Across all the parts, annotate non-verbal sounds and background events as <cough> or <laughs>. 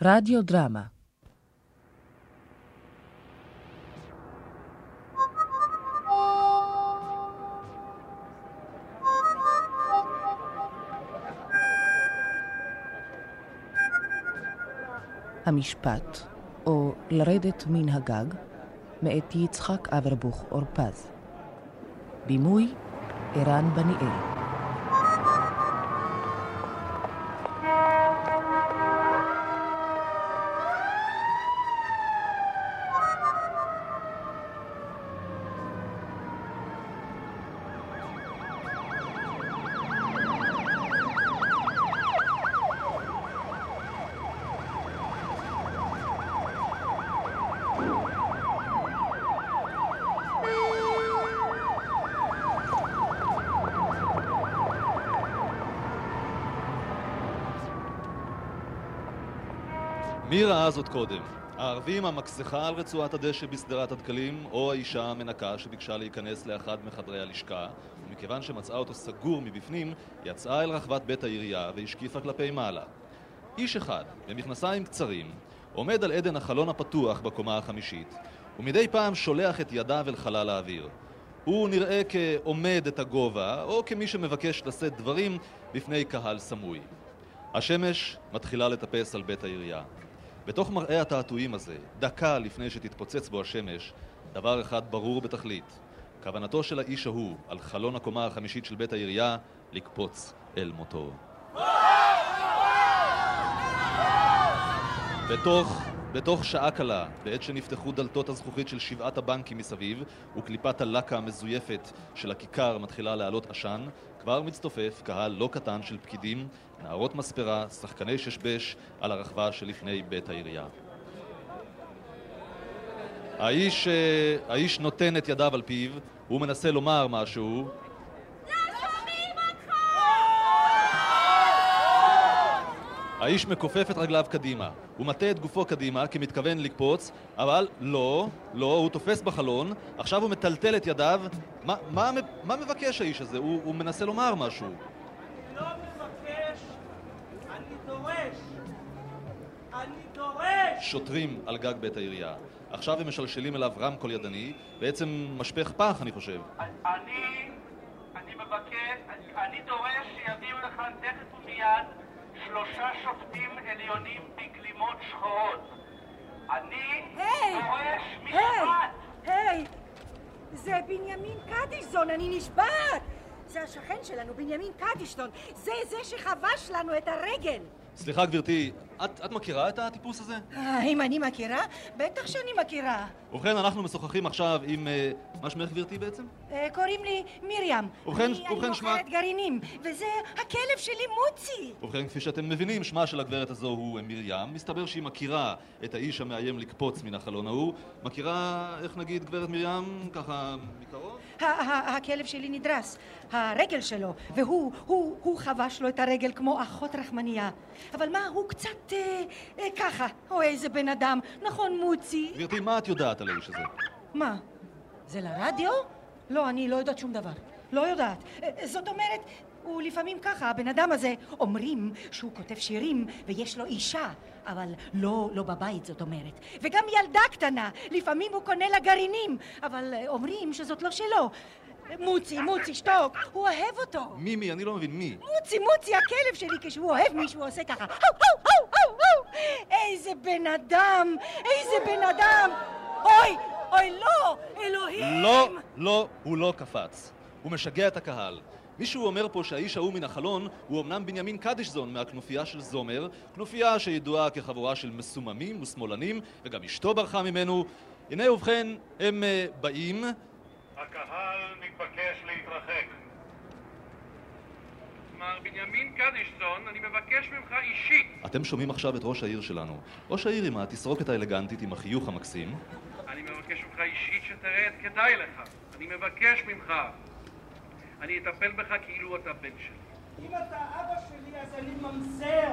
רדיו דרמה המשפט, או לרדת מן הגג, מאת יצחק אברבוך אורפז. בימוי ערן בניאל. מי ראה זאת קודם? הערבי עם המקסחה על רצועת הדשא בשדרת הדקלים, או האישה המנקה שביקשה להיכנס לאחד מחדרי הלשכה, ומכיוון שמצאה אותו סגור מבפנים, יצאה אל רחבת בית העירייה והשקיפה כלפי מעלה. איש אחד, במכנסיים קצרים, עומד על עדן החלון הפתוח בקומה החמישית, ומדי פעם שולח את ידיו אל חלל האוויר. הוא נראה כעומד את הגובה, או כמי שמבקש לשאת דברים בפני קהל סמוי. השמש מתחילה לטפס על בית העירייה. בתוך מראה התעתועים הזה, דקה לפני שתתפוצץ בו השמש, דבר אחד ברור בתכלית. כוונתו של האיש ההוא, על חלון הקומה החמישית של בית העירייה, לקפוץ אל מותו. בתוך, בתוך שעה קלה, בעת שנפתחו דלתות הזכוכית של שבעת הבנקים מסביב, וקליפת הלקה המזויפת של הכיכר מתחילה להעלות עשן, כבר מצטופף קהל לא קטן של פקידים, נערות מספרה, שחקני ששבש על הרחבה שלפני בית העירייה. האיש, אה, האיש נותן את ידיו על פיו, הוא מנסה לומר משהו, האיש מכופף את רגליו קדימה. הוא מטה את גופו קדימה כמתכוון לקפוץ, אבל לא, לא, הוא תופס בחלון, עכשיו הוא מטלטל את ידיו. מה, מה, מה מבקש האיש הזה? הוא, הוא מנסה לומר משהו. אני לא מבקש, אני דורש. אני דורש! שוטרים על גג בית העירייה. עכשיו הם משלשלים אליו רמקול ידני, בעצם משפך פח, אני חושב. אני, אני מבקש, אני, אני דורש שיביאו לכאן תכף ומיד שלושה שופטים עליונים בגלימות שחורות. אני היי! דורש היי! משפט! היי! זה בנימין קדישזון, אני נשבעת! זה השכן שלנו, בנימין קדישזון. זה זה שחבש לנו את הרגל. סליחה גברתי, את, את מכירה את הטיפוס הזה? האם אני מכירה? בטח שאני מכירה. ובכן, אנחנו משוחחים עכשיו עם... אה, מה שמך גברתי בעצם? אה, קוראים לי מרים. ובכן- אני- ובכן, אני שמה- מוכרת גרעינים, וזה הכלב שלי מוצי. ובכן, כפי שאתם מבינים, שמה של הגברת הזו הוא מרים. מסתבר שהיא מכירה את האיש המאיים לקפוץ מן החלון ההוא. מכירה, איך נגיד, גברת מרים, ככה מקרוב? הכלב שלי נדרס, הרגל שלו, והוא, הוא, הוא חבש לו את הרגל כמו אחות רחמנייה. אבל מה, הוא קצת אה, אה, ככה, או איזה בן אדם, נכון מוצי? גברתי, מה את יודעת על האיש הזה? מה, זה לרדיו? לא, אני לא יודעת שום דבר. לא יודעת. אה, זאת אומרת, הוא לפעמים ככה, הבן אדם הזה, אומרים שהוא כותב שירים ויש לו אישה, אבל לא, לא בבית, זאת אומרת. וגם ילדה קטנה, לפעמים הוא קונה לה גרעינים, אבל אה, אומרים שזאת לא שלו. מוצי, מוצי, שתוק, הוא אוהב אותו. מי מי? אני לא מבין, מי? מוצי, מוצי, הכלב שלי, כשהוא אוהב מישהו, הוא עושה ככה. איזה בן אדם, איזה בן אדם. אוי, אוי, לא, אלוהים. לא, לא, הוא לא קפץ. הוא משגע את הקהל. מישהו אומר פה שהאיש ההוא מן החלון הוא אמנם בנימין קדישזון מהכנופיה של זומר, כנופיה שידועה כחבורה של מסוממים ושמאלנים, וגם אשתו ברחה ממנו. הנה ובכן, הם אה, באים, הקהל מתבקש להתרחק. מר בנימין קדישזון, אני מבקש ממך אישית. אתם שומעים עכשיו את ראש העיר שלנו. ראש העיר עם התסרוקת האלגנטית עם החיוך המקסים. אני מבקש ממך אישית שתראה את כדאי לך. אני מבקש ממך. אני אטפל בך כאילו אתה בן שלי. אם אתה אבא שלי אז אני ממזר.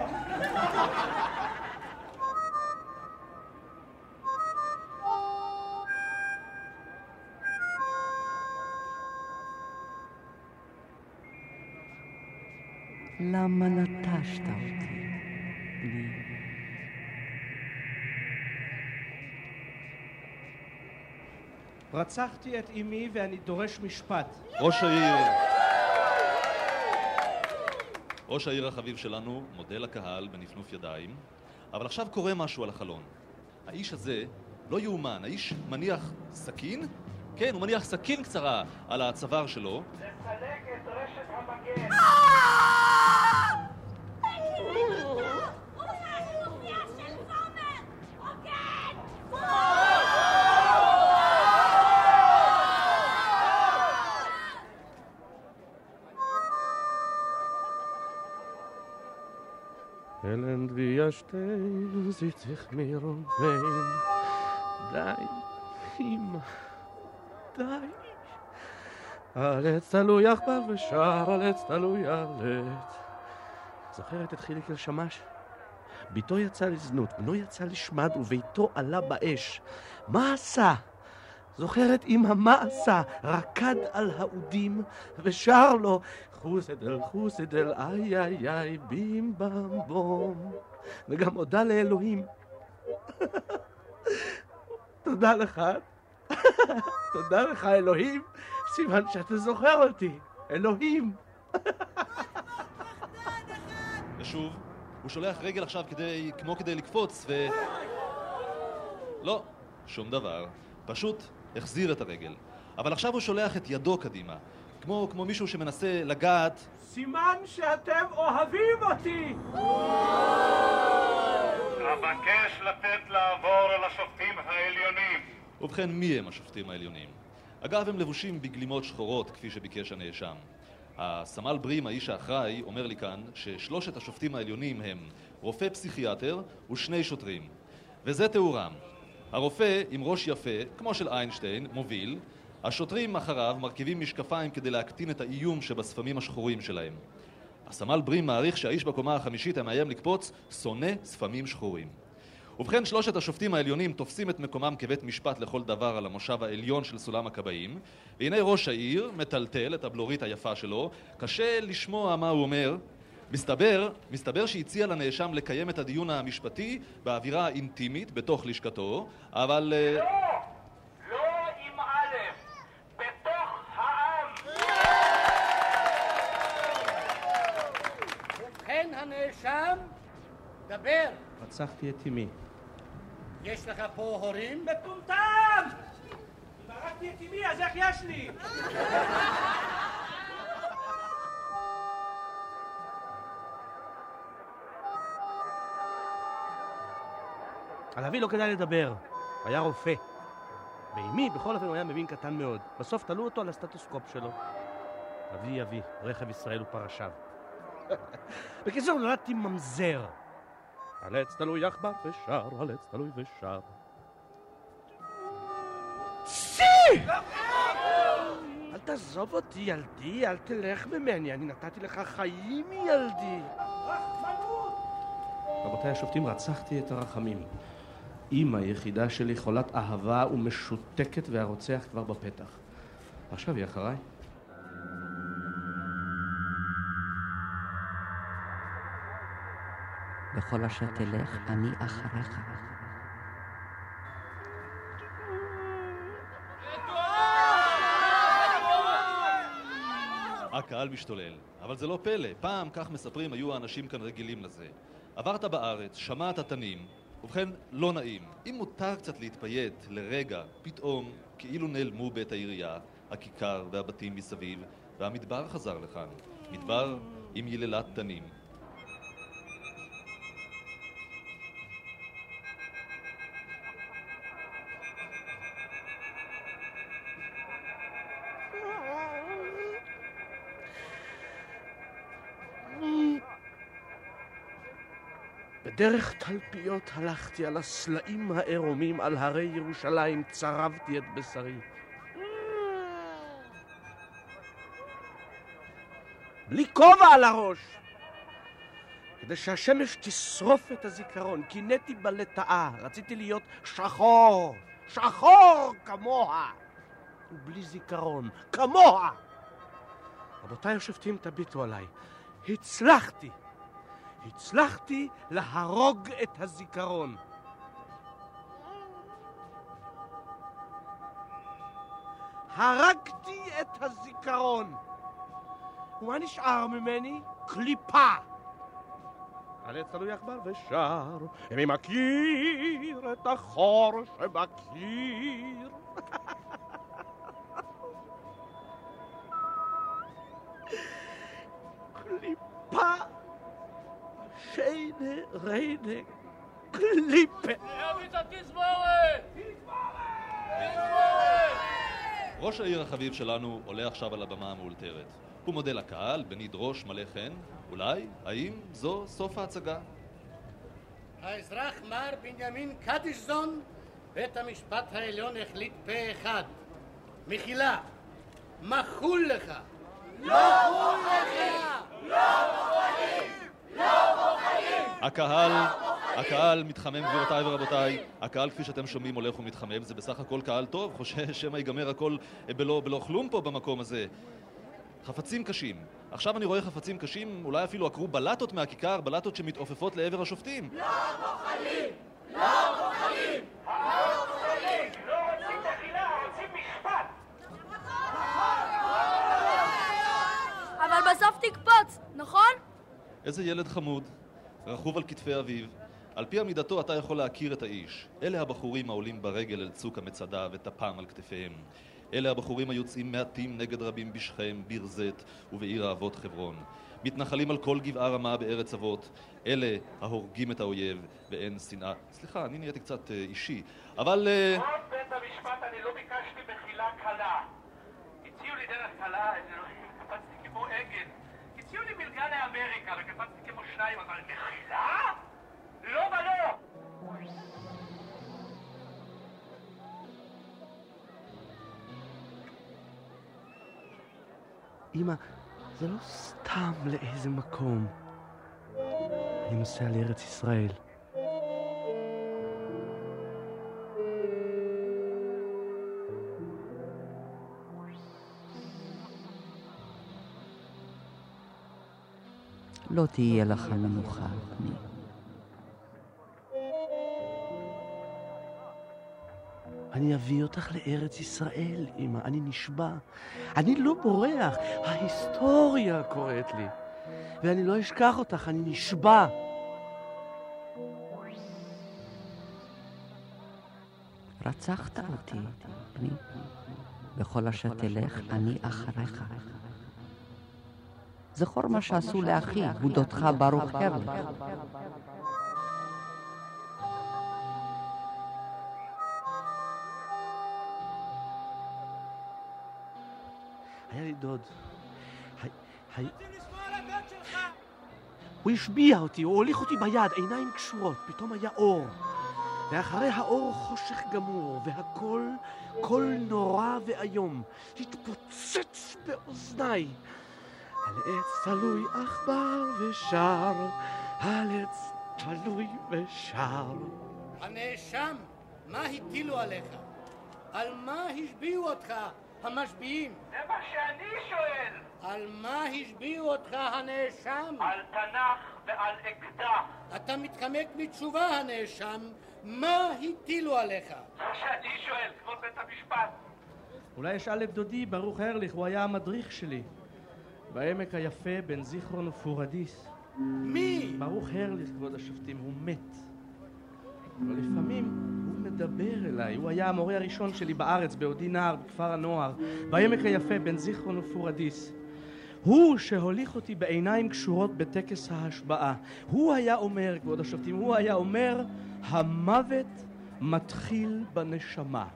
למה נטשת אותי, בני? רצחתי את אמי ואני דורש משפט. ראש העיר. ראש העיר החביב שלנו מודה לקהל בנפנוף ידיים, אבל עכשיו קורה משהו על החלון. האיש הזה לא יאומן, האיש מניח סכין? כן, הוא מניח סכין קצרה על הצוואר שלו. לסלק את רשת המגן. אה! Stein sieht sich mir und wein. די, אמא, די. הלץ תלוי עכבר ושר, הלץ תלוי הלץ. זוכרת את חיליק אלשמש? בתו יצא לזנות, בנו יצא לשמד וביתו עלה באש. מה עשה? זוכרת אמא מה עשה? רקד על האודים ושר לו חוסדל חוסדל איי איי איי בים בם בום וגם הודה לאלוהים. תודה לך, תודה לך אלוהים, סימן שאתה זוכר אותי, אלוהים. ושוב, הוא שולח רגל עכשיו כדי, כמו כדי לקפוץ, ו... לא, שום דבר. פשוט החזיר את הרגל. אבל עכשיו הוא שולח את ידו קדימה. כמו, כמו מישהו שמנסה לגעת... סימן שאתם אוהבים אותי! אבקש לתת לעבור אל השופטים העליונים. ובכן, מי הם השופטים העליונים? אגב, הם לבושים בגלימות שחורות, כפי שביקש הנאשם. הסמל ברים, האיש האחראי, אומר לי כאן ששלושת השופטים העליונים הם רופא פסיכיאטר ושני שוטרים. וזה תיאורם. הרופא עם ראש יפה, כמו של איינשטיין, מוביל, השוטרים אחריו מרכיבים משקפיים כדי להקטין את האיום שבשפמים השחורים שלהם. הסמל ברים מעריך שהאיש בקומה החמישית המאיים לקפוץ שונא שפמים שחורים. ובכן שלושת השופטים העליונים תופסים את מקומם כבית משפט לכל דבר על המושב העליון של סולם הכבאים והנה ראש העיר מטלטל את הבלורית היפה שלו קשה לשמוע מה הוא אומר מסתבר, מסתבר שהציע לנאשם לקיים את הדיון המשפטי באווירה אינטימית בתוך לשכתו אבל... אה, לא! לא עם א', בתוך העם! ובכן הנאשם, דבר. רצחתי את אמי. יש לך פה הורים? מטומטם! הרגתי את אמי, אז איך יש לי? על אבי לא כדאי לדבר, הוא היה רופא. באמי, בכל אופן, הוא היה מבין קטן מאוד. בסוף תלו אותו על הסטטוסקופ שלו. אבי אבי, רכב ישראל ופרשיו. בקיצור, נולדתי ממזר. הלץ תלוי יחב"א ושר, הלץ תלוי ושר. צי! אל תעזוב אותי, ילדי, אל תלך ממני, אני נתתי לך חיים, ילדי. רבותיי השופטים, רצחתי את הרחמים. אמא היחידה שלי חולת אהבה ומשותקת והרוצח כבר בפתח. עכשיו היא אחריי. בכל אשר תלך, אני אחריך. הקהל משתולל. אבל זה לא פלא, פעם, כך מספרים, היו האנשים כאן רגילים לזה. עברת בארץ, שמעת תנים, ובכן, לא נעים. אם מותר קצת להתפייט לרגע, פתאום, כאילו נעלמו בית העירייה, הכיכר והבתים מסביב, והמדבר חזר לכאן. מדבר עם יללת תנים. בדרך תלפיות הלכתי על הסלעים העירומים, על הרי ירושלים צרבתי את בשרי. בלי כובע על הראש! כדי שהשמש תשרוף את הזיכרון, קינאתי בלטאה, רציתי להיות שחור, שחור כמוה, ובלי זיכרון, כמוה! רבותיי השופטים, תביטו עליי, הצלחתי! הצלחתי להרוג את הזיכרון. הרגתי את הזיכרון. ומה נשאר ממני? קליפה. על עץ תלוי עכבר ושר, ומי מכיר את החור שבקיר? קליפה, שיינה ריינה, קליפה. ראש העיר החביב שלנו עולה עכשיו על הבמה המאולתרת. הוא מודה לקהל, בניד ראש מלא חן. אולי, האם זו סוף ההצגה? האזרח מר בנימין קדישזון, בית המשפט העליון החליט פה אחד. מחילה, מחול לך. הקהל, הקהל מתחמם גבירותיי ורבותיי, הקהל כפי שאתם שומעים הולך ומתחמם, זה בסך הכל קהל טוב, חושש שמא ייגמר הכל בלא, בלא כלום פה במקום הזה. חפצים קשים. עכשיו אני רואה חפצים קשים, אולי אפילו עקרו בלטות מהכיכר, בלטות שמתעופפות לעבר השופטים. לא רוצים מחילה, רוצים משפט! אבל בסוף תקפוץ, נכון? איזה ילד חמוד, רכוב על כתפי אביו. על פי עמידתו אתה יכול להכיר את האיש. אלה הבחורים העולים ברגל אל צוק המצדה וטפם על כתפיהם. אלה הבחורים היוצאים מעטים נגד רבים בשכם, ביר זית ובעיר האבות חברון. מתנחלים על כל גבעה רמה בארץ אבות. אלה ההורגים את האויב ואין שנאה. סליחה, אני נהייתי קצת אה, אישי, אבל... אה, כבוד בית המשפט, אני לא ביקשתי מחילה קלה. הציעו לי דרך קלה, אלוהים, קפצתי כמו עגל. מלגה לאמריקה וקפצתי כמו שניים, אבל מחילה? לא ולא! אמא, זה לא סתם לאיזה מקום. אני נוסע לארץ ישראל. לא תהיה לך מנוחה. אני אביא אותך לארץ ישראל, אמא, אני נשבע. אני לא בורח, ההיסטוריה קוראת לי. ואני לא אשכח אותך, אני נשבע. רצחת אותי, בני. בכל אשר תלך, אני אחריך. זכור מה שעשו לאחי, בודותך ברוך הרליך. היה לי דוד. הוא השביע אותי, הוא הוליך אותי ביד, עיניים קשורות, פתאום היה אור. ואחרי האור חושך גמור, והקול, קול נורא ואיום, התפוצץ באוזניי. על עץ תלוי עכבר ושר, על עץ תלוי ושר. הנאשם, מה הטילו עליך? על מה השביעו אותך המשביעים? זה מה שאני שואל! על מה השביעו אותך הנאשם? על תנ"ך ועל אקדח. אתה מתחמק מתשובה הנאשם, מה הטילו עליך? זה מה שאני שואל, כבוד בית המשפט. אולי אשאל את דודי, ברוך ארליך, הוא היה המדריך שלי. בעמק היפה בין זיכרון ופורדיס. מי? ברוך הרליך, כבוד השופטים, הוא מת. אבל לפעמים הוא מדבר אליי. הוא היה המורה הראשון שלי בארץ, בעודי נער, בכפר הנוער, בעמק היפה בין זיכרון ופורדיס. הוא שהוליך אותי בעיניים קשורות בטקס ההשבעה. הוא היה אומר, כבוד השופטים, הוא היה אומר, המוות מתחיל בנשמה.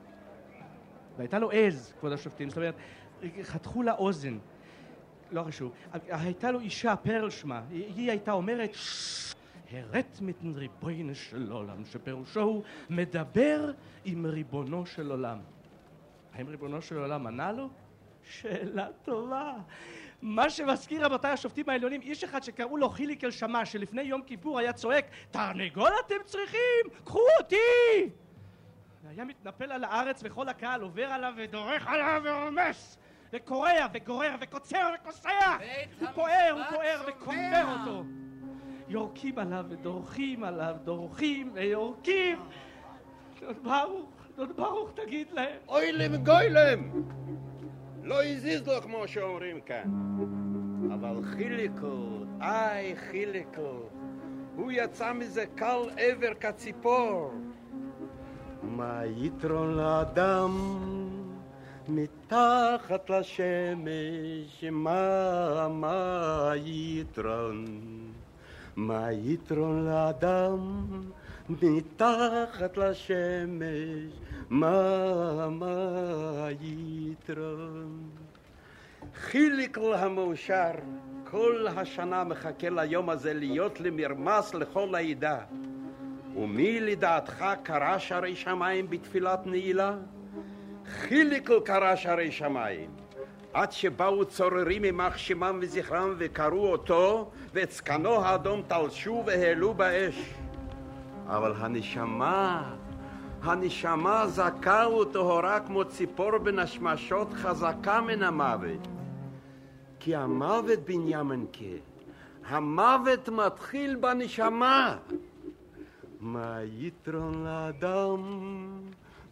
והייתה לו עז, כבוד השופטים, זאת אומרת, חתכו לה אוזן. לא חשוב. הייתה לו אישה, פרל שמה, היא הייתה אומרת, הרת מתן ריבונו של עולם, שפירושו הוא מדבר עם ריבונו של עולם. האם ריבונו של עולם ענה לו? שאלה טובה. מה שמזכיר רבותיי השופטים העליונים, איש אחד שקראו לו חיליק אלשמה, שלפני יום כיפור היה צועק, תרנגול אתם צריכים? קחו אותי! והיה מתנפל על הארץ וכל הקהל עובר עליו ודורך עליו ורומס וקורע וגורר וקוצר וקוסע. הוא פוער, הוא פוער וקומר אותו. יורקים עליו ודורכים עליו, דורכים ויורקים. דוד ברוך, דוד ברוך תגיד להם. אוי להם גוילם! לא הזיז לו כמו שאומרים כאן. אבל חיליקו, איי חיליקו, הוא יצא מזה קל עבר כציפור. מה יתרון לאדם מתחת לשמש, מה, מה יתרון? מה יתרון לאדם מתחת לשמש, מה, מה יתרון? חיליקל המאושר כל השנה מחכה ליום הזה להיות למרמס לכל העדה. ומי לדעתך קרא שערי שמיים בתפילת נעילה? חיליקל קרא שערי שמיים. עד שבאו צוררים יימח שמם וזכרם וקראו אותו, ואת זקנו האדום תלשו והעלו באש. אבל הנשמה, הנשמה זכה וטהורה כמו ציפור בין השמשות חזקה מן המוות. כי המוות בנימינקה, המוות מתחיל בנשמה. מה יתרון לאדם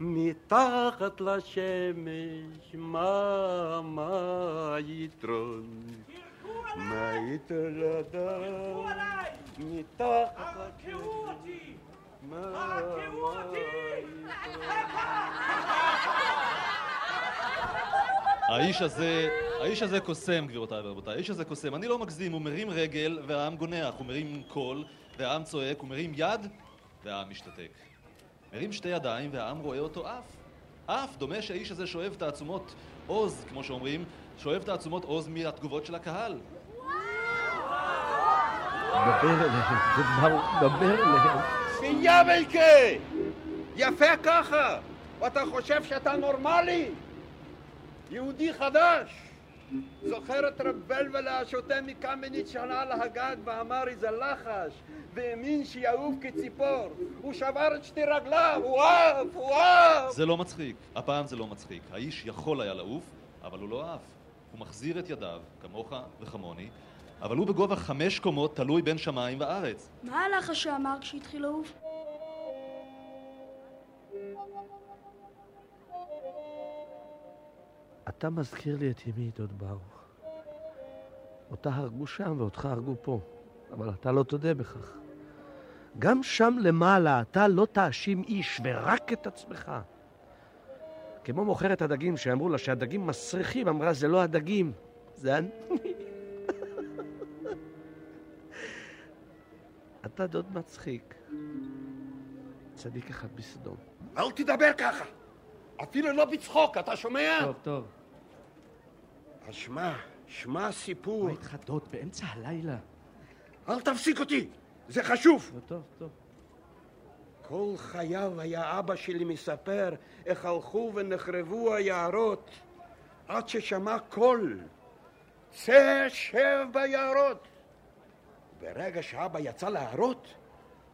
מתחת לשמש, מה, מה יתרון? מה יתרון לאדם מתחת לשמש? מה, האיש הזה, האיש הזה קוסם, גבירותיי ורבותיי, האיש הזה קוסם. אני לא מגזים, הוא מרים רגל והעם גונח, הוא מרים קול והעם צועק, הוא מרים יד והעם משתתק. מרים שתי ידיים והעם רואה אותו אף. אף, דומה שהאיש הזה שואב תעצומות עוז, כמו שאומרים, שואב תעצומות עוז מהתגובות של הקהל. דבר אליהם, דבר, אליהם. בנימינקה! יפה ככה! ואתה חושב שאתה נורמלי? יהודי חדש! זוכר את רב בלבלה השותה מקמניץ שעלה על הגג ואמר איזה לחש והאמין שיעוף כציפור הוא שבר את שתי רגליו, הוא עף, הוא עף! זה לא מצחיק, הפעם זה לא מצחיק. האיש יכול היה לעוף, אבל הוא לא עף. הוא מחזיר את ידיו, כמוך וכמוני, אבל הוא בגובה חמש קומות תלוי בין שמיים וארץ. מה הלחש שאמר כשהתחיל לעוף? אתה מזכיר לי את אמי, דוד ברוך. אותה הרגו שם ואותך הרגו פה, אבל אתה לא תודה בכך. גם שם למעלה אתה לא תאשים איש ורק את עצמך. כמו מוכרת הדגים שאמרו לה שהדגים מסריחים, אמרה זה לא הדגים, זה אני. <laughs> אתה דוד מצחיק. צדיק אחד בסדום. אל תדבר ככה! אפילו לא בצחוק, אתה שומע? טוב, טוב. אז שמע, שמע סיפור. מה איתך דוד באמצע הלילה? אל תפסיק אותי, זה חשוב. טוב, טוב. כל חייו היה אבא שלי מספר איך הלכו ונחרבו היערות עד ששמע קול צא שב ביערות. ברגע שאבא יצא להערות,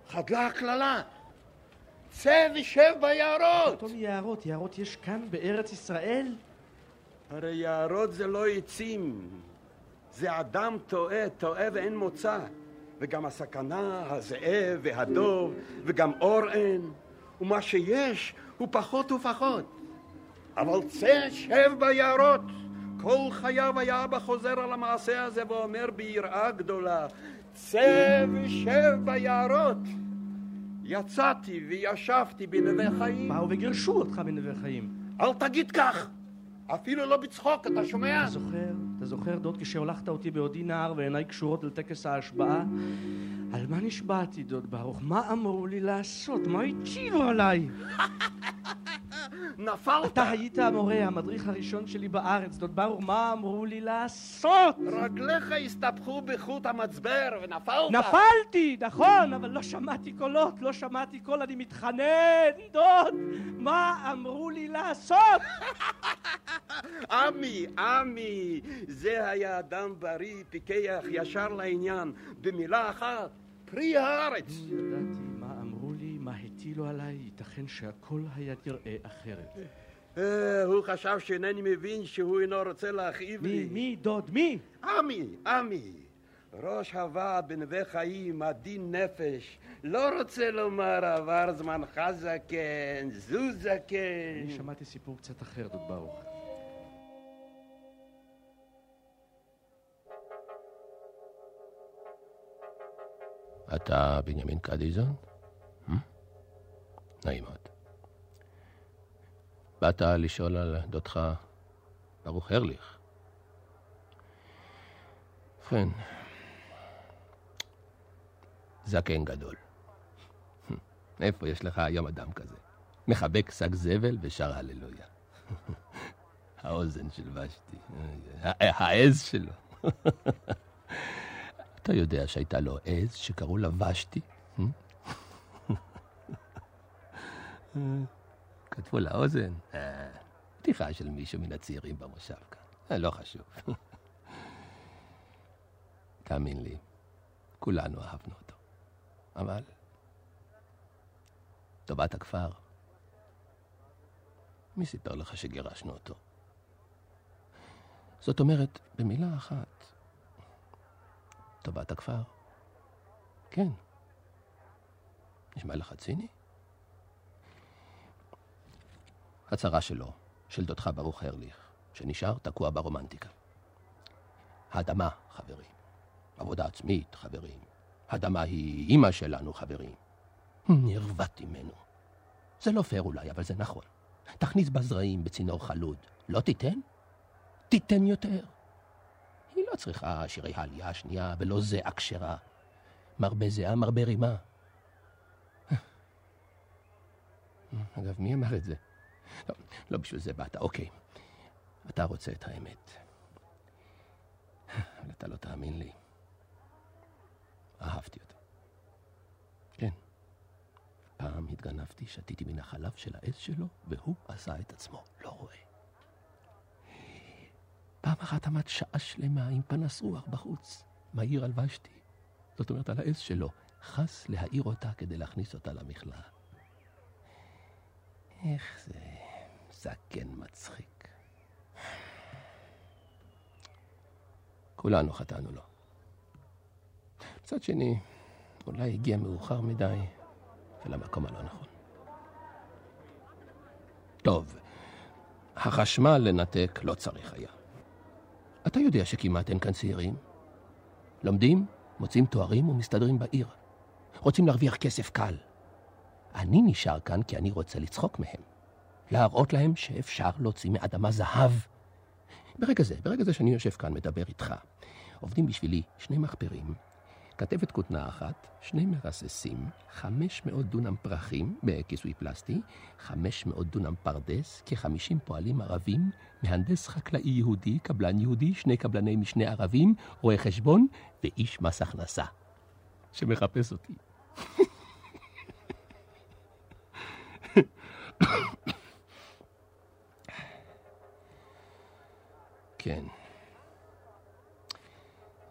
חדלה הקללה. צא ושב ביערות! פתאום יערות, יערות יש כאן בארץ ישראל? הרי יערות זה לא עצים, זה אדם טועה, טועה ואין מוצא. וגם הסכנה, הזאב והדוב, וגם אור אין. ומה שיש הוא פחות ופחות. אבל צא שב ביערות. כל חייו היה אבא חוזר על המעשה הזה ואומר ביראה גדולה, צא ושב ביערות. יצאתי וישבתי בנווה חיים. באו וגירשו אותך בנווה חיים. אל תגיד כך! אפילו לא בצחוק, אתה שומע? אתה זוכר, אתה זוכר, דוד, כשהולכת אותי בעודי נער ועיניי קשורות אל טקס ההשבעה? על מה נשבעתי, דוד ברוך? מה אמרו לי לעשות? מה הטילו עליי? <laughs> נפלת! אתה היית המורה, המדריך הראשון שלי בארץ, דוד ברוך, מה אמרו לי לעשות? רגליך הסתבכו בחוט המצבר ונפלת! נפלתי, נכון, אבל לא שמעתי קולות, לא שמעתי קול, אני מתחנן, דוד, מה אמרו לי לעשות? <laughs> עמי, עמי, זה היה אדם בריא, פיקח, ישר לעניין, במילה אחת, פרי הארץ. ידעתי הטילו עליי, ייתכן שהכל היה נראה אחרת. אה, הוא חשב שאינני מבין שהוא אינו רוצה להכאיב לי. מי? מי? דוד? מי? עמי, עמי. ראש הוועד בנווה חיים, עדין נפש, לא רוצה לומר עבר זמנך זקן, כן, זו זקן. כן. אני שמעתי סיפור קצת אחר, דוד ברוך. אתה בנימין קדיזון? Hmm? נעים מאוד. באת לשאול על דודך ברוך הרליך. ובכן, זקן גדול. איפה יש לך היום אדם כזה? מחבק שק זבל ושר הללויה. האוזן של ושתי, העז שלו. אתה יודע שהייתה לו עז שקראו לה ושתי? כתבו לה אוזן. בדיחה של מישהו מן הצעירים במושב כאן. לא חשוב. <laughs> תאמין לי, כולנו אהבנו אותו. אבל טובת הכפר, מי סיפר לך שגירשנו אותו? זאת אומרת, במילה אחת, טובת הכפר. כן. נשמע לך ציני? הצהרה שלו, של דודך ברוך הרליך, שנשאר תקוע ברומנטיקה. האדמה, חברים. עבודה עצמית, חברים. האדמה היא אימא שלנו, חברים. נרווט ממנו. זה לא פייר אולי, אבל זה נכון. תכניס בה זרעים בצינור חלוד. לא תיתן? תיתן יותר. היא לא צריכה שירי העלייה השנייה ולא זיעה כשרה. מרבה זיעה, מרבה רימה. אגב, מי אמר את זה? לא, לא בשביל זה באת, אוקיי. אתה רוצה את האמת. אבל אתה לא תאמין לי. אהבתי אותו. כן. פעם התגנבתי, שתיתי מן החלב של העז שלו, והוא עשה את עצמו לא רואה. פעם אחת עמד שעה שלמה עם פנס רוח בחוץ, מעיר על ושתי. זאת אומרת, על העז שלו, חס להעיר אותה כדי להכניס אותה למכלאה. איך זה זקן מצחיק. כולנו חטאנו לו. מצד שני, אולי הגיע מאוחר מדי ולמקום הלא נכון. טוב, החשמל לנתק לא צריך היה. אתה יודע שכמעט אין כאן צעירים. לומדים, מוצאים תוארים ומסתדרים בעיר. רוצים להרוויח כסף קל. אני נשאר כאן כי אני רוצה לצחוק מהם. להראות להם שאפשר להוציא מאדמה זהב. ברגע זה, ברגע זה שאני יושב כאן מדבר איתך, עובדים בשבילי שני מחפרים, כתבת כותנה אחת, שני מרססים, 500 דונם פרחים בכיסוי פלסטי, 500 דונם פרדס, כ-50 פועלים ערבים, מהנדס חקלאי יהודי, קבלן יהודי, שני קבלני משנה ערבים, רואה חשבון ואיש מס הכנסה, שמחפש אותי. כן.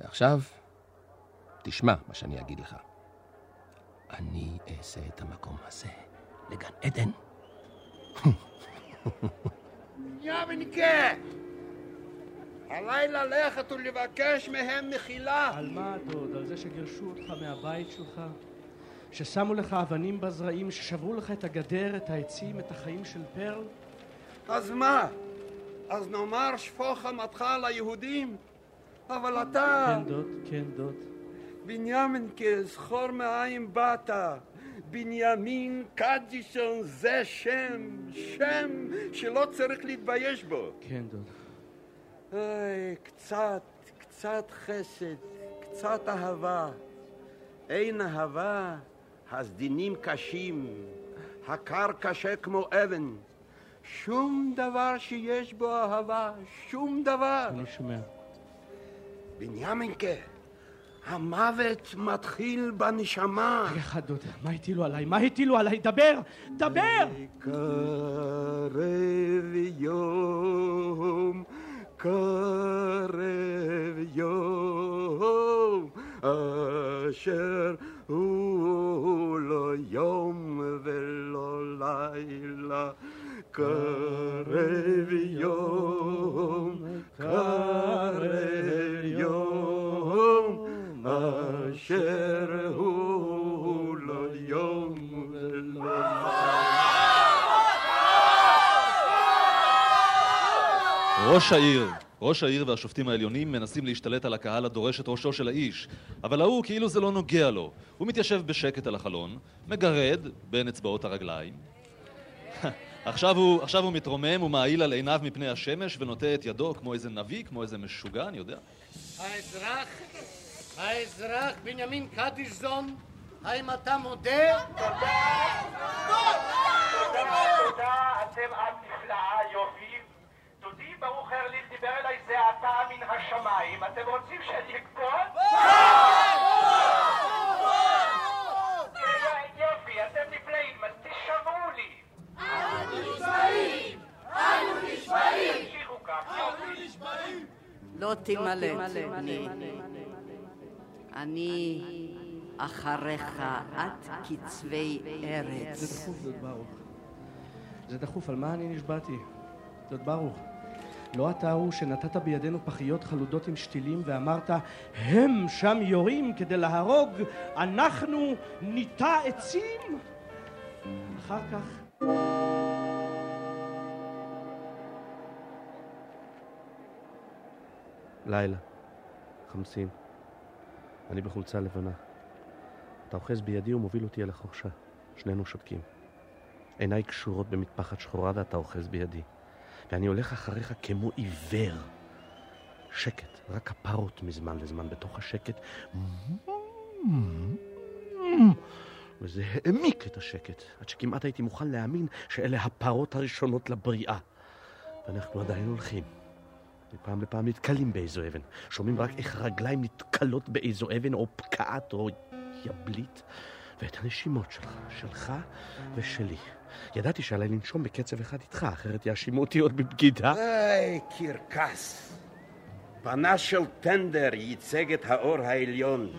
ועכשיו, תשמע מה שאני אגיד לך. אני אעשה את המקום הזה לגן עדן. יבניקה! עליי ללכת ולבקש מהם מחילה. על מה, דוד? על זה שגירשו אותך מהבית שלך? ששמו לך אבנים בזרעים, ששברו לך את הגדר, את העצים, את החיים של פרל? אז מה? אז נאמר שפוך חמתך על היהודים? אבל אתה... כן, דוד, כן, דוד. בנימין כזכור מאין באת. בנימין קדישון זה שם, שם שלא צריך להתבייש בו. כן, דוד. אוי, קצת, קצת חסד, קצת אהבה. אין אהבה, אז דינים קשים, הקר קשה כמו אבן. שום דבר שיש בו אהבה, שום דבר. אני שומע. בנימינקה, המוות מתחיל בנשמה. רגע אחד, דוד, מה הטילו עליי? מה הטילו עליי? דבר! דבר! קרב יום, קרב יום, אשר הוא לא יום ולא לילה. קרב יום, קרב יום, אשר הוא לא יום ולא ראש העיר, ראש העיר והשופטים העליונים מנסים להשתלט על הקהל הדורש את ראשו של האיש, אבל ההוא כאילו זה לא נוגע לו. הוא מתיישב בשקט על החלון, מגרד בין אצבעות הרגליים. <laughs> עכשיו הוא, עכשיו הוא מתרומם ומעיל על עיניו מפני השמש ונוטה את ידו כמו איזה נביא, כמו איזה משוגע, אני יודע. האזרח, האזרח בנימין קדישזון, האם אתה מודה? תודה, תודה, אתם עם נפלאה, יופי. ברוך הרליך דיבר אליי זה עתה מן השמיים. אתם רוצים שאני אקפוץ? יופי, אתם נפלאים, אז תשמעו לי. אנו נשבעים! אנו נשבעים! תמשיכו כך, יופי. לא תמלא, בני. אני אחריך עד קצווי ארץ. זה דחוף, דוד ברוך. זה דחוף, על מה אני נשבעתי? דוד ברוך. לא אתה הוא שנתת בידינו פחיות חלודות עם שתילים ואמרת הם שם יורים כדי להרוג, אנחנו ניטע עצים? אחר כך לילה, חמסין. אני בחולצה לבנה. אתה אוחז בידי ומוביל אותי אל החורשה. שנינו שותקים. עיניי קשורות במטפחת שחורה ואתה אוחז בידי. ואני הולך אחריך כמו עיוור. שקט, רק הפרות מזמן לזמן בתוך השקט. וזה העמיק את השקט, עד שכמעט הייתי מוכן להאמין שאלה הפרות הראשונות לבריאה. ואנחנו עדיין הולכים. מפעם לפעם נתקלים באיזו אבן. שומעים רק איך הרגליים נתקלות באיזו אבן או פקעת או יבלית. ואת הנשימות שלך, שלך ושלי. ידעתי שעליי לנשום בקצב אחד איתך, אחרת יאשימו אותי עוד בבגידה. היי, קרקס. פנה של טנדר ייצג את האור העליון,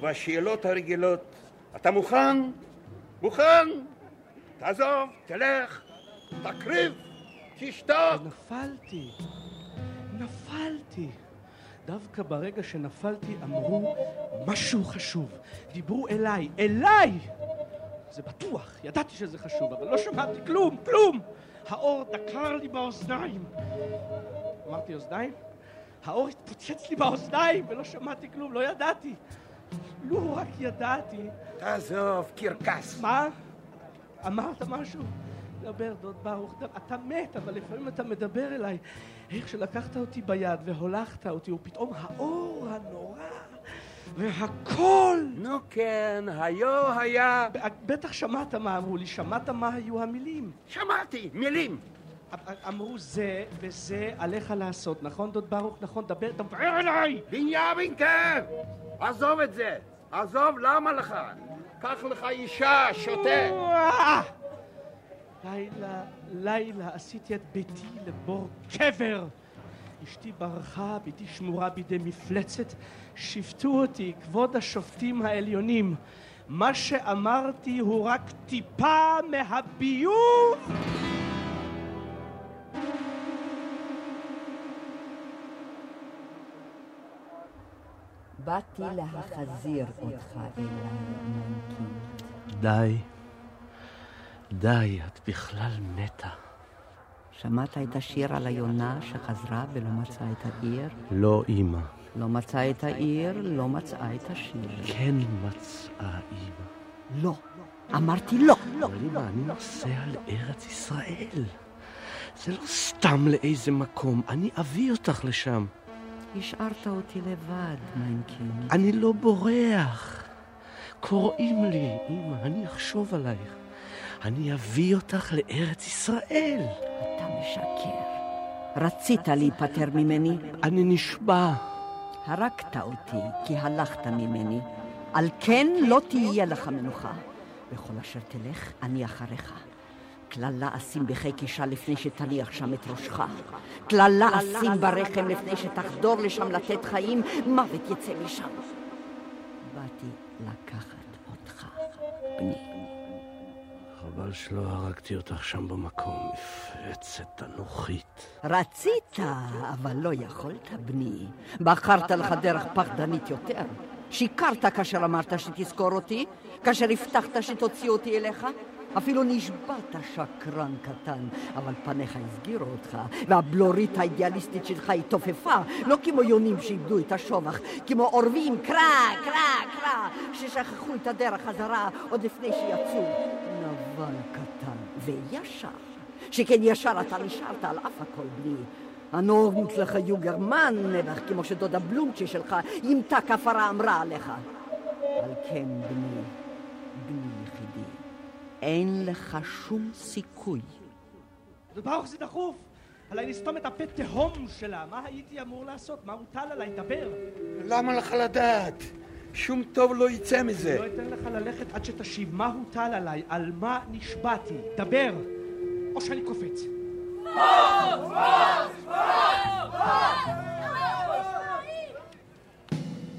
והשאלות הרגילות, אתה מוכן? מוכן? תעזוב, תלך, תקריב, תשתוק. נפלתי, נפלתי. דווקא ברגע שנפלתי אמרו משהו חשוב. דיברו אליי, אליי! זה בטוח, ידעתי שזה חשוב, אבל לא שמעתי כלום, כלום! האור דקר לי באוזניים. אמרתי אוזניים? האור התפוצץ לי באוזניים ולא שמעתי כלום, לא ידעתי. לו רק ידעתי. תעזוב, קרקס. מה? אמרת משהו? דבר, דוד ברוך, דבר. אתה מת, אבל לפעמים אתה מדבר אליי. איך שלקחת אותי ביד והולכת אותי, ופתאום האור הנורא והכל. נו כן, היו היה. בטח שמעת מה אמרו לי, שמעת מה היו המילים. שמעתי, מילים. אמרו זה וזה עליך לעשות, נכון דוד ברוך? נכון, דבר, דבר אליי! בנימין כן! עזוב את זה! עזוב, למה לך? קח לך אישה, שותה! לילה, לילה עשיתי את ביתי לבור קבר. אשתי ברחה, ביתי שמורה בידי מפלצת. שפטו אותי, כבוד השופטים העליונים. מה שאמרתי הוא רק טיפה מהביוב! באתי להחזיר אותך אליי, מנקי. די. די, את בכלל מתה. שמעת את השיר על היונה שחזרה ולא מצאה את העיר? לא, אמא. לא מצאה את העיר, לא מצאה את השיר. כן מצאה אמא. לא. אמרתי לא. אבל אמא, אני נוסע לארץ ישראל. זה לא סתם לאיזה מקום, אני אביא אותך לשם. השארת אותי לבד, מיינקין. אני לא בורח. קוראים לי, אמא, אני אחשוב עלייך. אני אביא אותך לארץ ישראל. אתה משקר. רצית להיפטר ממני? אני נשבע. הרגת אותי כי הלכת ממני. על כן לא תהיה לך מנוחה. בכל אשר תלך, אני אחריך. קללה אשים בחיק אישה לפני שתניח שם את ראשך. קללה אשים ברחם לפני שתחדור לשם לתת חיים, מוות יצא משם. באתי לקחת אותך, בני. חבל שלא הרגתי אותך שם במקום, מפלצת אנוכית. רצית, אבל לא יכולת, בני. בחרת לך דרך פחדנית יותר. שיקרת כאשר אמרת שתזכור אותי, כאשר הבטחת שתוציא אותי אליך. אפילו נשבעת שקרן קטן, אבל פניך הסגירו אותך, והבלורית האידיאליסטית שלך התעופפה, לא כמו יונים שאיבדו את השובח, כמו עורבים קרא, קרא, קרא, ששכחו את הדרך חזרה עוד לפני שיצאו. נבל קטן וישר, שכן ישר אתה נשארת על אף הכל בלי. הנורמות לך יוגרמן נבח, כמו שדודה בלומצ'י שלך, ימתה כפרה אמרה עליך. על כן, בני, בני אין לך שום סיכוי. ברוך זה דחוף! עליי לסתום את הפה תהום שלה. מה הייתי אמור לעשות? מה הוטל עליי? דבר. למה לך לדעת? שום טוב לא יצא מזה. לא אתן לך ללכת עד שתשיב. מה הוטל עליי? על מה נשבעתי? דבר! או שאני קופץ.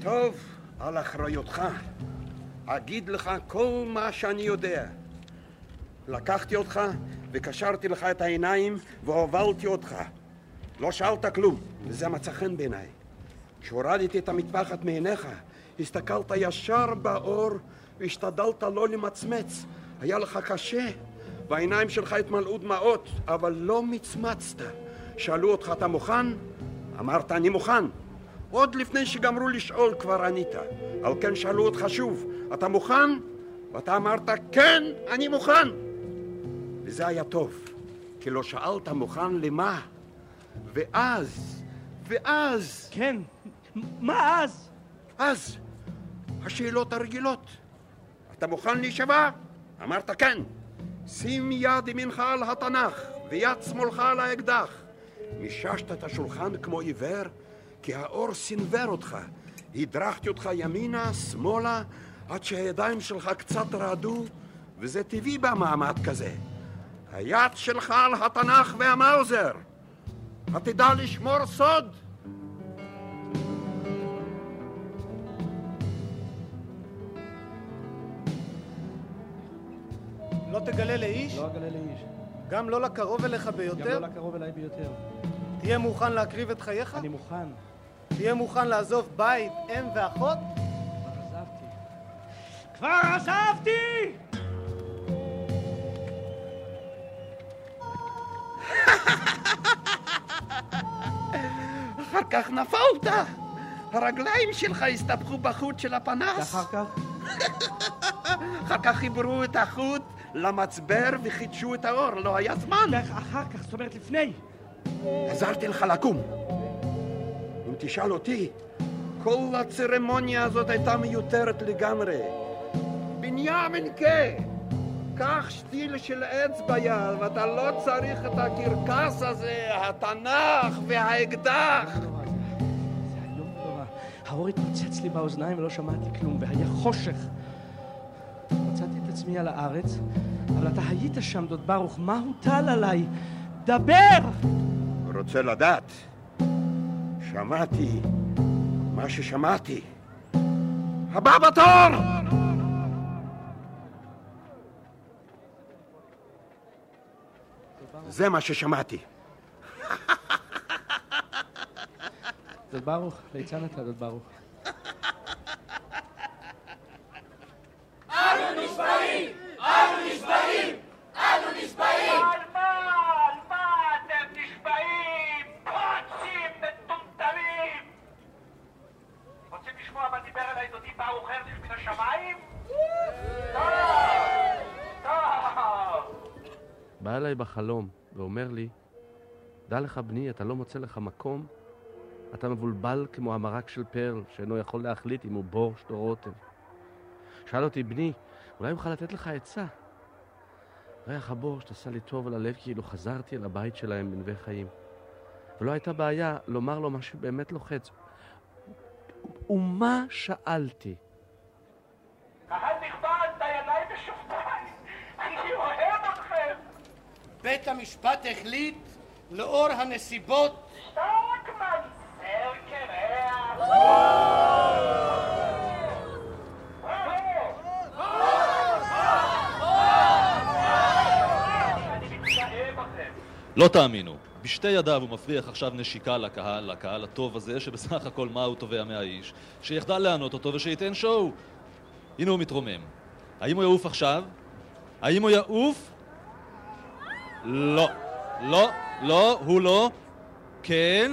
טוב, על אחריותך. אגיד לך כל מה שאני יודע. לקחתי אותך וקשרתי לך את העיניים והובלתי אותך. לא שאלת כלום, וזה מצא חן בעיניי. כשהורדתי את המטפחת מעיניך, הסתכלת ישר באור והשתדלת לא למצמץ. היה לך קשה, והעיניים שלך התמלאו דמעות, אבל לא מצמצת. שאלו אותך, אתה מוכן? אמרת, אני מוכן. עוד לפני שגמרו לשאול כבר ענית. על כן שאלו אותך שוב, אתה מוכן? ואתה אמרת, כן, אני מוכן. וזה היה טוב, כי לא שאלת מוכן למה. ואז, ואז... כן, מה אז? אז, השאלות הרגילות. אתה מוכן להישבע? אמרת כן. שים יד ימינך על התנ"ך ויד שמאלך על האקדח. מיששת את השולחן כמו עיוור, כי האור סנוור אותך. הדרכתי אותך ימינה, שמאלה, עד שהידיים שלך קצת רעדו, וזה טבעי במעמד כזה. היד שלך על התנ"ך והמאוזר. התדע לשמור סוד. לא תגלה לאיש? לא אגלה לאיש. גם לא לקרוב אליך ביותר? גם לא לקרוב אליי ביותר. תהיה מוכן להקריב את חייך? אני מוכן. תהיה מוכן לעזוב בית, אם ואחות? כבר עזבתי. כבר עזבתי! אחר כך נפלת! הרגליים שלך הסתבכו בחוט של הפנס. ואחר כך? אחר כך חיברו את החוט למצבר וחידשו את האור, לא היה זמן. אחר כך, זאת אומרת לפני. עזרתי לך לקום. אם תשאל אותי, כל הצרמוניה הזאת הייתה מיותרת לגמרי. בנימין כה, קח שתיל של עץ ביד, ואתה לא צריך את הקרקס הזה, התנ"ך והאקדח. האור התפוצץ לי באוזניים ולא שמעתי כלום, והיה חושך. מצאתי את עצמי על הארץ, אבל אתה היית שם, דוד ברוך, מה הוטל עליי? דבר! רוצה לדעת? שמעתי מה ששמעתי. הבא בתור! זה מה ששמעתי. דוד ברוך, ליצן אתה, דוד ברוך. אנו נשבעים! אנו נשבעים! אנו נשבעים! על מה? על מה אתם נשבעים? פוצים מטומטמים! רוצים לשמוע מה דיבר אליי דודי ברוך הרדיש מן השמיים? טוב! טוב! אליי בחלום ואומר לי, דע לך בני, אתה לא מוצא לך מקום? אתה מבולבל כמו המרק של פרל, שאינו יכול להחליט אם הוא בורשט או רוטב. שאל אותי, בני, אולי אוכל לתת לך עצה? ריח הבורשט עשה לי טוב על הלב כאילו חזרתי אל הבית שלהם בנווה חיים. ולא הייתה בעיה לומר לו מה שבאמת לוחץ. ומה שאלתי? קהל נכבד, דייניי ושופטיי, אני אוהב אתכם! בית המשפט החליט, לאור הנסיבות. לא תאמינו, בשתי ידיו הוא מפריח עכשיו נשיקה לקהל, לקהל הטוב הזה, שבסך הכל מה הוא תובע מהאיש, שיחדל לענות אותו ושייתן שואו. הנה הוא מתרומם. האם הוא יעוף עכשיו? האם הוא יעוף? לא. לא, לא, הוא לא. כן.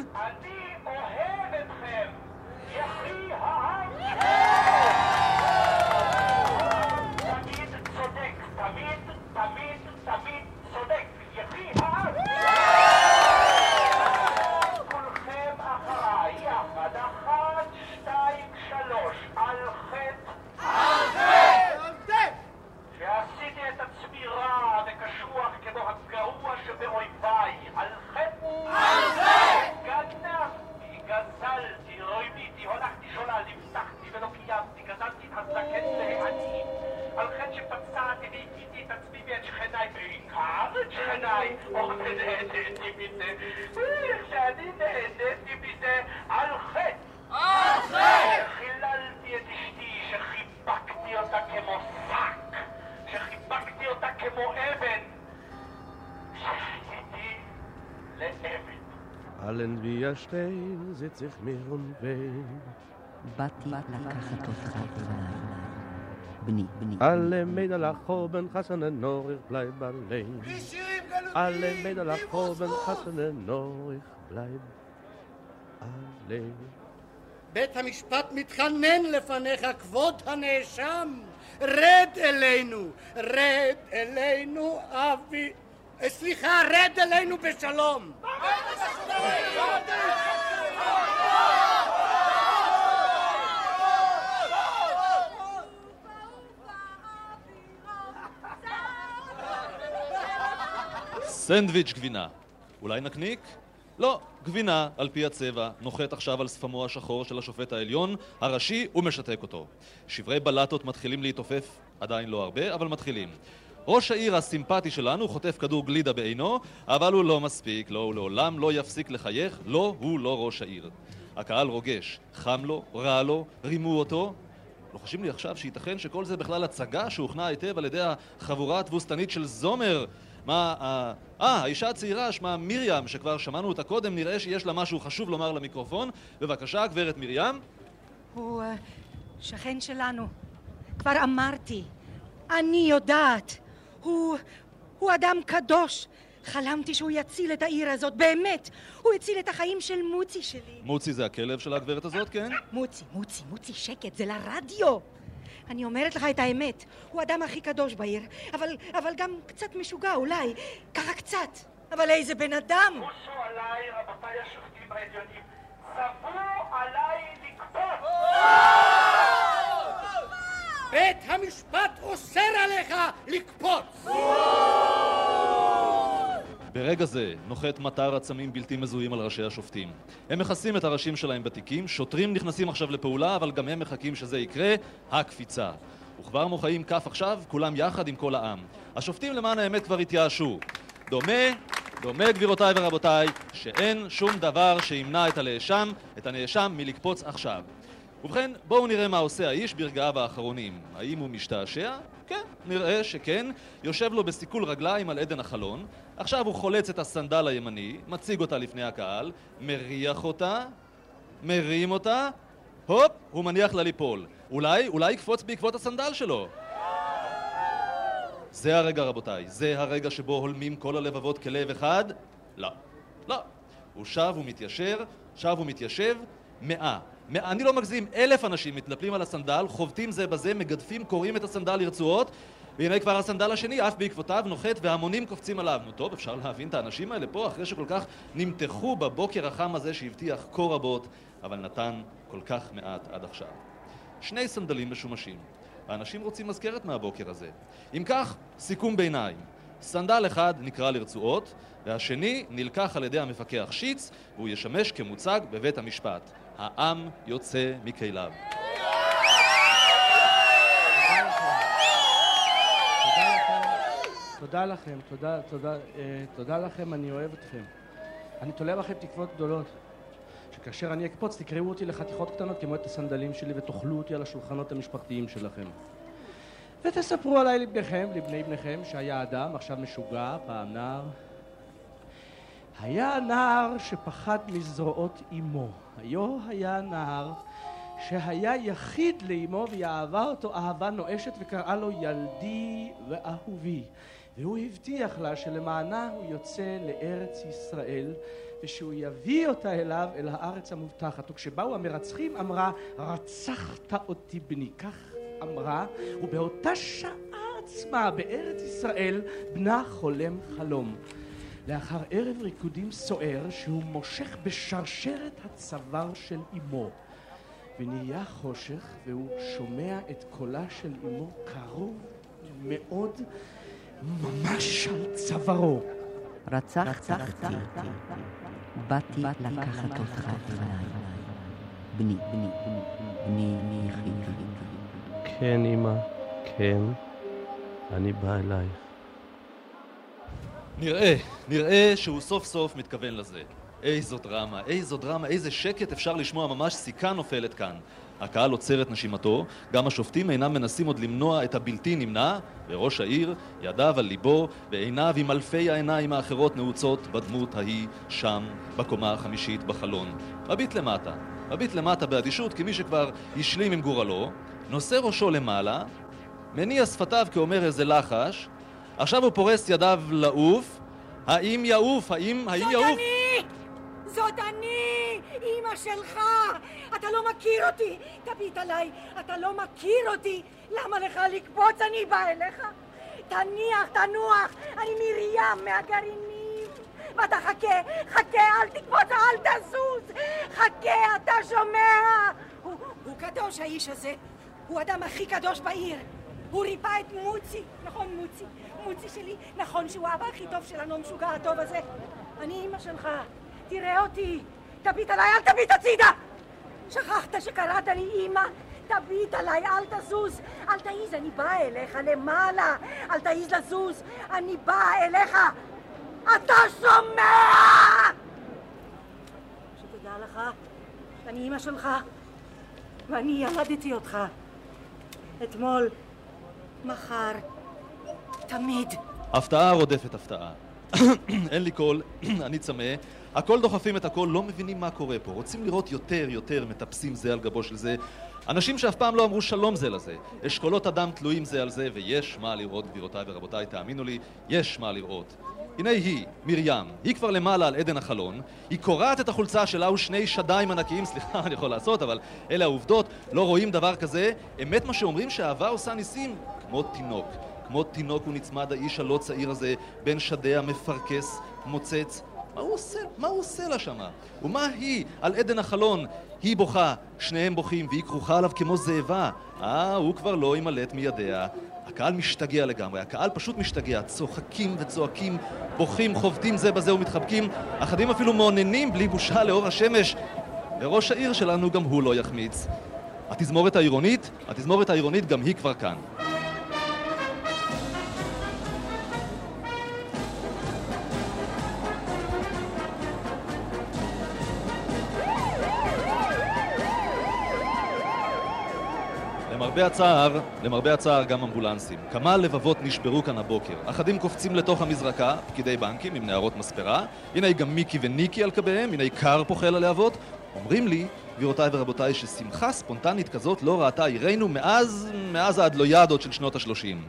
כולכם אחריי, יחד, אחת, שתיים, שלוש, על חטא. על חטא! שעשיתי את עצמי רע וקשוח כמו הגרוע שבאויביי, על חטא. על חטא! גנבתי, גזלתי, רימיתי, הולכתי שולל, הבטחתי ולא קיימתי, גזלתי את הזקן והעני. על חטא שפצעתי והכיתי את עצמי ואת שכניי, בעיקר את שכניי. או, נהניתי מזה. איך שאני נהניתי מזה, על חטא. על חטא! חיללתי את אשתי, שחיבקתי אותה כמו שק, שחיבקתי אותה כמו אבן, שהייתי לאבן. Allen sitz ich mir und weh. באתי לקחת אותך אליי. בני, בני. Alle Mädel lachen, Hassan en Nor, ich bleib allein. Alle Mädel lachen, Hassan en Nor, ich bleib allein. בית המשפט מתחנן לפניך, כבוד הנאשם, רד אלינו, רד אלינו, אבי... אה, סליחה, רד אלינו בשלום. סנדוויץ' גבינה. אולי נקניק? לא, גבינה, על פי הצבע, נוחת עכשיו על שפמו השחור של השופט העליון, הראשי, ומשתק אותו. שברי בלטות מתחילים להתעופף, עדיין לא הרבה, אבל מתחילים. ראש העיר הסימפטי שלנו חוטף כדור גלידה בעינו, אבל הוא לא מספיק, לא, הוא לעולם לא יפסיק לחייך, לא, הוא לא ראש העיר. הקהל רוגש, חם לו, רע לו, רימו אותו. לוחשים לי עכשיו שייתכן שכל זה בכלל הצגה שהוכנה היטב על ידי החבורה התבוסתנית של זומר. מה, אה, אה, האישה הצעירה שמה מרים, שכבר שמענו אותה קודם, נראה שיש לה משהו חשוב לומר למיקרופון. בבקשה, גברת מרים. הוא אה, שכן שלנו. כבר אמרתי, אני יודעת. הוא, הוא אדם קדוש. חלמתי שהוא יציל את העיר הזאת, באמת. הוא הציל את החיים של מוצי שלי. מוצי זה הכלב של הגברת הזאת, כן? מוצי, מוצי, מוצי, שקט, זה לרדיו. אני אומרת לך את האמת, הוא האדם הכי קדוש בעיר, אבל, אבל גם קצת משוגע אולי, ככה קצת. אבל איזה בן אדם! חוסו עליי, רבותיי השופטים העליונים, צוו עליי לקפוץ! בית המשפט אוסר עליך לקפוץ! ברגע זה נוחת מטר עצמים בלתי מזוהים על ראשי השופטים. הם מכסים את הראשים שלהם בתיקים, שוטרים נכנסים עכשיו לפעולה, אבל גם הם מחכים שזה יקרה, הקפיצה. וכבר מוחאים כף עכשיו, כולם יחד עם כל העם. השופטים למען האמת כבר התייאשו. דומה, דומה גבירותיי ורבותיי, שאין שום דבר שימנע את הנאשם, את הנאשם מלקפוץ עכשיו. ובכן, בואו נראה מה עושה האיש ברגעיו האחרונים. האם הוא משתעשע? כן, נראה שכן. יושב לו בסיכול רגליים על עדן החלון. עכשיו הוא חולץ את הסנדל הימני, מציג אותה לפני הקהל, מריח אותה, מרים אותה, הופ, הוא מניח לה ליפול. אולי, אולי יקפוץ בעקבות הסנדל שלו. זה הרגע, רבותיי. זה הרגע שבו הולמים כל הלבבות כלב אחד? לא. לא. הוא שב ומתיישר, שב ומתיישב, מאה. מאה, אני לא מגזים, אלף אנשים מתנפלים על הסנדל, חובטים זה בזה, מגדפים, קורעים את הסנדל לרצועות, והנה כבר הסנדל השני עף בעקבותיו, נוחת, והמונים קופצים עליו. נו טוב, אפשר להבין את האנשים האלה פה, אחרי שכל כך נמתחו בבוקר החם הזה שהבטיח כה רבות, אבל נתן כל כך מעט עד עכשיו. שני סנדלים משומשים. האנשים רוצים מזכרת מהבוקר הזה. אם כך, סיכום ביניים. סנדל אחד נקרא לרצועות, והשני נלקח על ידי המפקח שיץ, והוא ישמש כמוצג בבית המשפט. העם יוצא מכליו. תודה לכם, תודה, תודה, אה, תודה לכם, אני אוהב אתכם. אני תולה בכם תקוות גדולות. שכאשר אני אקפוץ תקראו אותי לחתיכות קטנות כמו את הסנדלים שלי ותאכלו אותי על השולחנות המשפחתיים שלכם. ותספרו עליי לבניכם, לבני בניכם, שהיה אדם, עכשיו משוגע, פעם נער. היה נער שפחד מזרועות אמו. היו היה נער שהיה יחיד לאמו והיא אהבה אותו אהבה נואשת וקראה לו ילדי ואהובי. והוא הבטיח לה שלמענה הוא יוצא לארץ ישראל ושהוא יביא אותה אליו אל הארץ המובטחת. וכשבאו המרצחים אמרה רצחת אותי בני. כך אמרה ובאותה שעה עצמה בארץ ישראל בנה חולם חלום. לאחר ערב ריקודים סוער שהוא מושך בשרשרת הצוואר של אמו. ונהיה חושך והוא שומע את קולה של אמו קרוב מאוד ממש על צווארו. רצחת אותי, באתי לקחת אותך אליי. בני, בני, בני, בני, בני. כן, אמא, כן, אני בא אלייך. נראה, נראה שהוא סוף סוף מתכוון לזה. איזו דרמה, איזו דרמה, איזה שקט אפשר לשמוע, ממש סיכה נופלת כאן. הקהל עוצר את נשימתו, גם השופטים אינם מנסים עוד למנוע את הבלתי נמנע, וראש העיר, ידיו על ליבו, ועיניו עם אלפי העיניים האחרות נעוצות בדמות ההיא, שם, בקומה החמישית בחלון. מביט למטה, מביט למטה באדישות, כמי שכבר השלים עם גורלו, נושא ראשו למעלה, מניע שפתיו כאומר איזה לחש, עכשיו הוא פורס ידיו לעוף, האם יעוף? האם, האם יעוף? זאת אני! זאת אני! אימא שלך! אתה לא מכיר אותי! תביט עליי! אתה לא מכיר אותי! למה לך לקפוץ? אני באה אליך! תניח, תנוח! אני מרים מהגרעינים! ואתה חכה, חכה, אל תקפוץ, אל תזוז! חכה, אתה שומע? הוא, הוא קדוש האיש הזה! הוא האדם הכי קדוש בעיר! הוא ריפא את מוצי, נכון מוצי, מוצי שלי, נכון שהוא האבא הכי טוב שלנו, המשוגע הטוב הזה. אני אימא שלך, תראה אותי, תביט עליי, אל תביט הצידה! שכחת שקראת לי אימא? תביט עליי, אל תזוז, אל תעיז, אני באה אליך למעלה, אל תעיז לזוז, אני באה אליך, אתה שומע? שתדע לך, אני אימא שלך, ואני ילדתי אותך. אתמול, מחר, תמיד. הפתעה רודפת הפתעה. <coughs> אין לי קול, <coughs> אני צמא. הכל דוחפים את הכל, לא מבינים מה קורה פה. רוצים לראות יותר, יותר, מטפסים זה על גבו של זה. אנשים שאף פעם לא אמרו שלום זה לזה. אשכולות אדם תלויים זה על זה, ויש מה לראות, גבירותיי ורבותיי, תאמינו לי, יש מה לראות. הנה היא, מרים, היא כבר למעלה על עדן החלון, היא קורעת את החולצה שלה ושני שדיים ענקיים, <laughs> סליחה, אני יכול לעשות, אבל אלה העובדות, לא רואים דבר כזה. אמת מה שאומרים שאהבה עושה ניסים, כמו תינוק. כמו תינוק הוא נצמד האיש הלא צעיר הזה, בין שדיה מפרכס, מוצץ. מה הוא עושה? מה הוא עושה לה שמה? ומה היא על עדן החלון? היא בוכה, שניהם בוכים, והיא כרוכה עליו כמו זאבה. אה, הוא כבר לא יימלט מידיה. הקהל משתגע לגמרי, הקהל פשוט משתגע, צוחקים וצועקים, בוכים, חובטים זה בזה ומתחבקים, אחדים אפילו מאוננים בלי בושה לאור השמש. וראש העיר שלנו גם הוא לא יחמיץ. התזמורת העירונית, התזמורת העירונית גם היא כבר כאן. למרבה הצער, למרבה הצער גם אמבולנסים. כמה לבבות נשברו כאן הבוקר. אחדים קופצים לתוך המזרקה, פקידי בנקים עם נערות מספרה. הנה גם מיקי וניקי על קביהם, הנה קר פוחל הלהבות. אומרים לי, גבירותיי ורבותיי, ששמחה ספונטנית כזאת לא ראתה עירנו מאז, מאז האדלויאדות של שנות השלושים.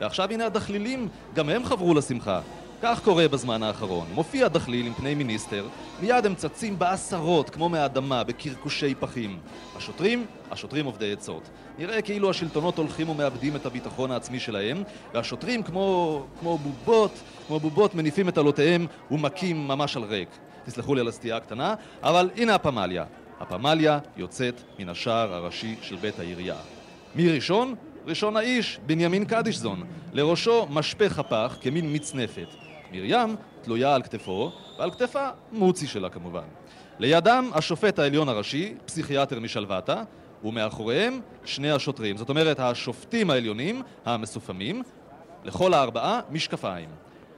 ועכשיו הנה הדחלילים, גם הם חברו לשמחה. כך קורה בזמן האחרון. מופיע דחליל עם פני מיניסטר, מיד הם צצים בעשרות, כמו מהאדמה, בקרקושי פחים. השוטרים? השוטרים עובדי עצות. נראה כאילו השלטונות הולכים ומאבדים את הביטחון העצמי שלהם, והשוטרים כמו, כמו בובות, כמו בובות מניפים את עלותיהם ומכים ממש על ריק. תסלחו לי על הסטייה הקטנה, אבל הנה הפמליה. הפמליה יוצאת מן השער הראשי של בית העירייה. מי ראשון? ראשון האיש, בנימין קדישזון. לראשו משפך הפח כמין מצנפת. מרים תלויה על כתפו, ועל כתפה מוצי שלה כמובן. לידם השופט העליון הראשי, פסיכיאטר משלוותה, ומאחוריהם שני השוטרים. זאת אומרת, השופטים העליונים, המסופמים, לכל הארבעה משקפיים.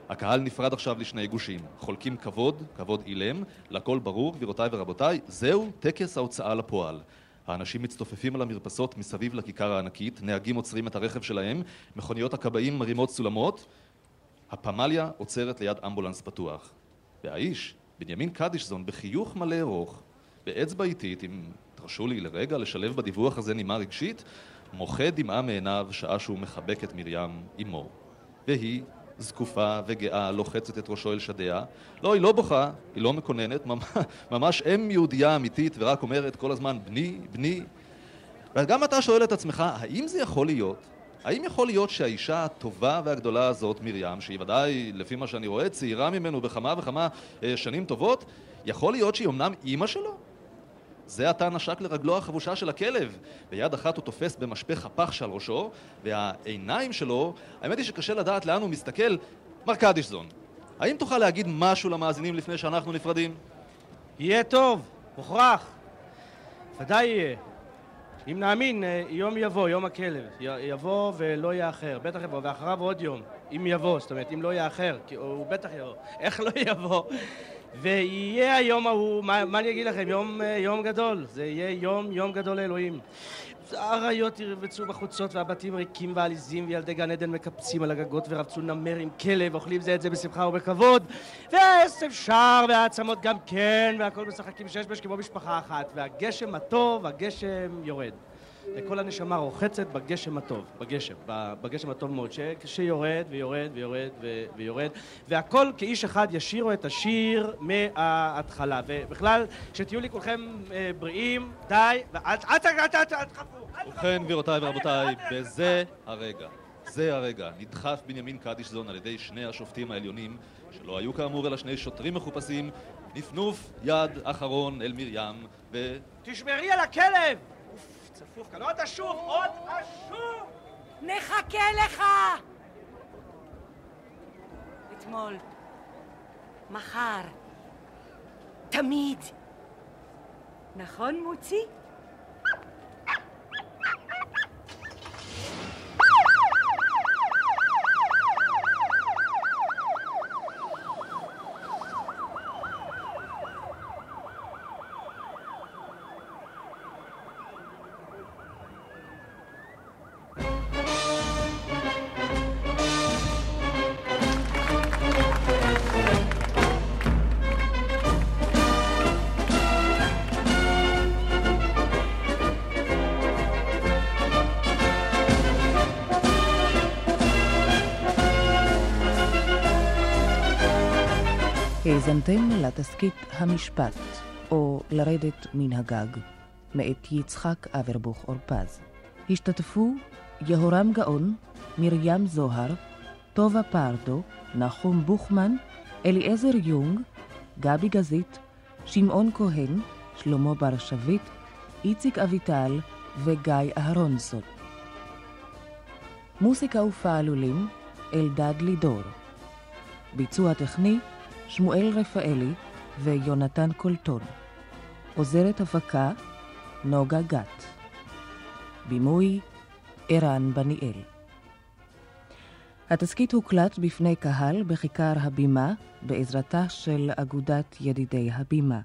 הקהל נפרד עכשיו לשני גושים, חולקים כבוד, כבוד אילם, לכל ברור, גבירותיי ורבותיי, זהו טקס ההוצאה לפועל. האנשים מצטופפים על המרפסות מסביב לכיכר הענקית, נהגים עוצרים את הרכב שלהם, מכוניות הכבאים מרימות סולמות, הפמליה עוצרת ליד אמבולנס פתוח. והאיש, בנימין קדישזון, בחיוך מלא ארוך, באצבע איטית עם תרשו לי לרגע לשלב בדיווח הזה נימה רגשית, מוחה דמעה מעיניו שעה שהוא מחבק את מרים אמו. והיא, זקופה וגאה, לוחצת את ראשו אל שדיה. לא, היא לא בוכה, היא לא מקוננת, ממש אם יהודייה אמיתית ורק אומרת כל הזמן בני, בני. וגם אתה שואל את עצמך, האם זה יכול להיות? האם יכול להיות שהאישה הטובה והגדולה הזאת, מרים, שהיא ודאי, לפי מה שאני רואה, צעירה ממנו בכמה וכמה אה, שנים טובות, יכול להיות שהיא אמנם אימא שלו? זה עתה נשק לרגלו החבושה של הכלב. ביד אחת הוא תופס במשפך הפח שעל ראשו, והעיניים שלו, האמת היא שקשה לדעת לאן הוא מסתכל. מר קדישזון, האם תוכל להגיד משהו למאזינים לפני שאנחנו נפרדים? יהיה טוב, מוכרח. ודאי יהיה. אם נאמין, אה, יום יבוא, יום הכלב. יבוא ולא יאחר. בטח יבוא, ואחריו עוד יום. אם יבוא, זאת אומרת, אם לא יאחר, כי הוא בטח יבוא. <laughs> איך לא יבוא? ויהיה היום ההוא, מה, מה אני אגיד לכם, יום, אה, יום גדול, זה יהיה יום, יום גדול לאלוהים. האריות ירבצו בחוצות והבתים ריקים ועליזים וילדי גן עדן מקפצים על הגגות ורבצו נמר עם כלב, אוכלים זה את זה בשמחה ובכבוד. והעשב שר והעצמות גם כן והכל משחקים שש בש כמו משפחה אחת. והגשם הטוב, הגשם יורד וכל הנשמה רוחצת בגשם הטוב, בגשם, בגשם הטוב מאוד, ש, שיורד ויורד ויורד ויורד, והכל כאיש אחד ישירו את השיר מההתחלה. ובכלל, שתהיו לי כולכם אה, בריאים, די, ואל תחפו. ובכן, גבירותיי ורבותיי, בזה הרגע, זה הרגע, נדחף בנימין קדישזון על ידי שני השופטים העליונים, שלא היו כאמור אלא שני שוטרים מחופשים, נפנוף יד אחרון אל מרים, ו... תשמרי על הכלב! צפוף כאן, עוד אשוב! עוד אשוב! נחכה לך! אתמול, מחר, תמיד. נכון, מוצי? האזנתם לתסכית המשפט, או לרדת מן הגג, מאת יצחק אברבוך אורפז. השתתפו יהורם גאון, מרים זוהר, טובה פרדו, נחום בוכמן, אליעזר יונג, גבי גזית, שמעון כהן, שלמה בר שביט, איציק אביטל וגיא אהרונסון. מוסיקה ופעלולים, אלדד לידור. ביצוע טכני, שמואל רפאלי ויונתן קולטון. עוזרת הפקה, נוגה גת. בימוי, ערן בניאל. התסכית הוקלט בפני קהל בכיכר הבימה בעזרתה של אגודת ידידי הבימה.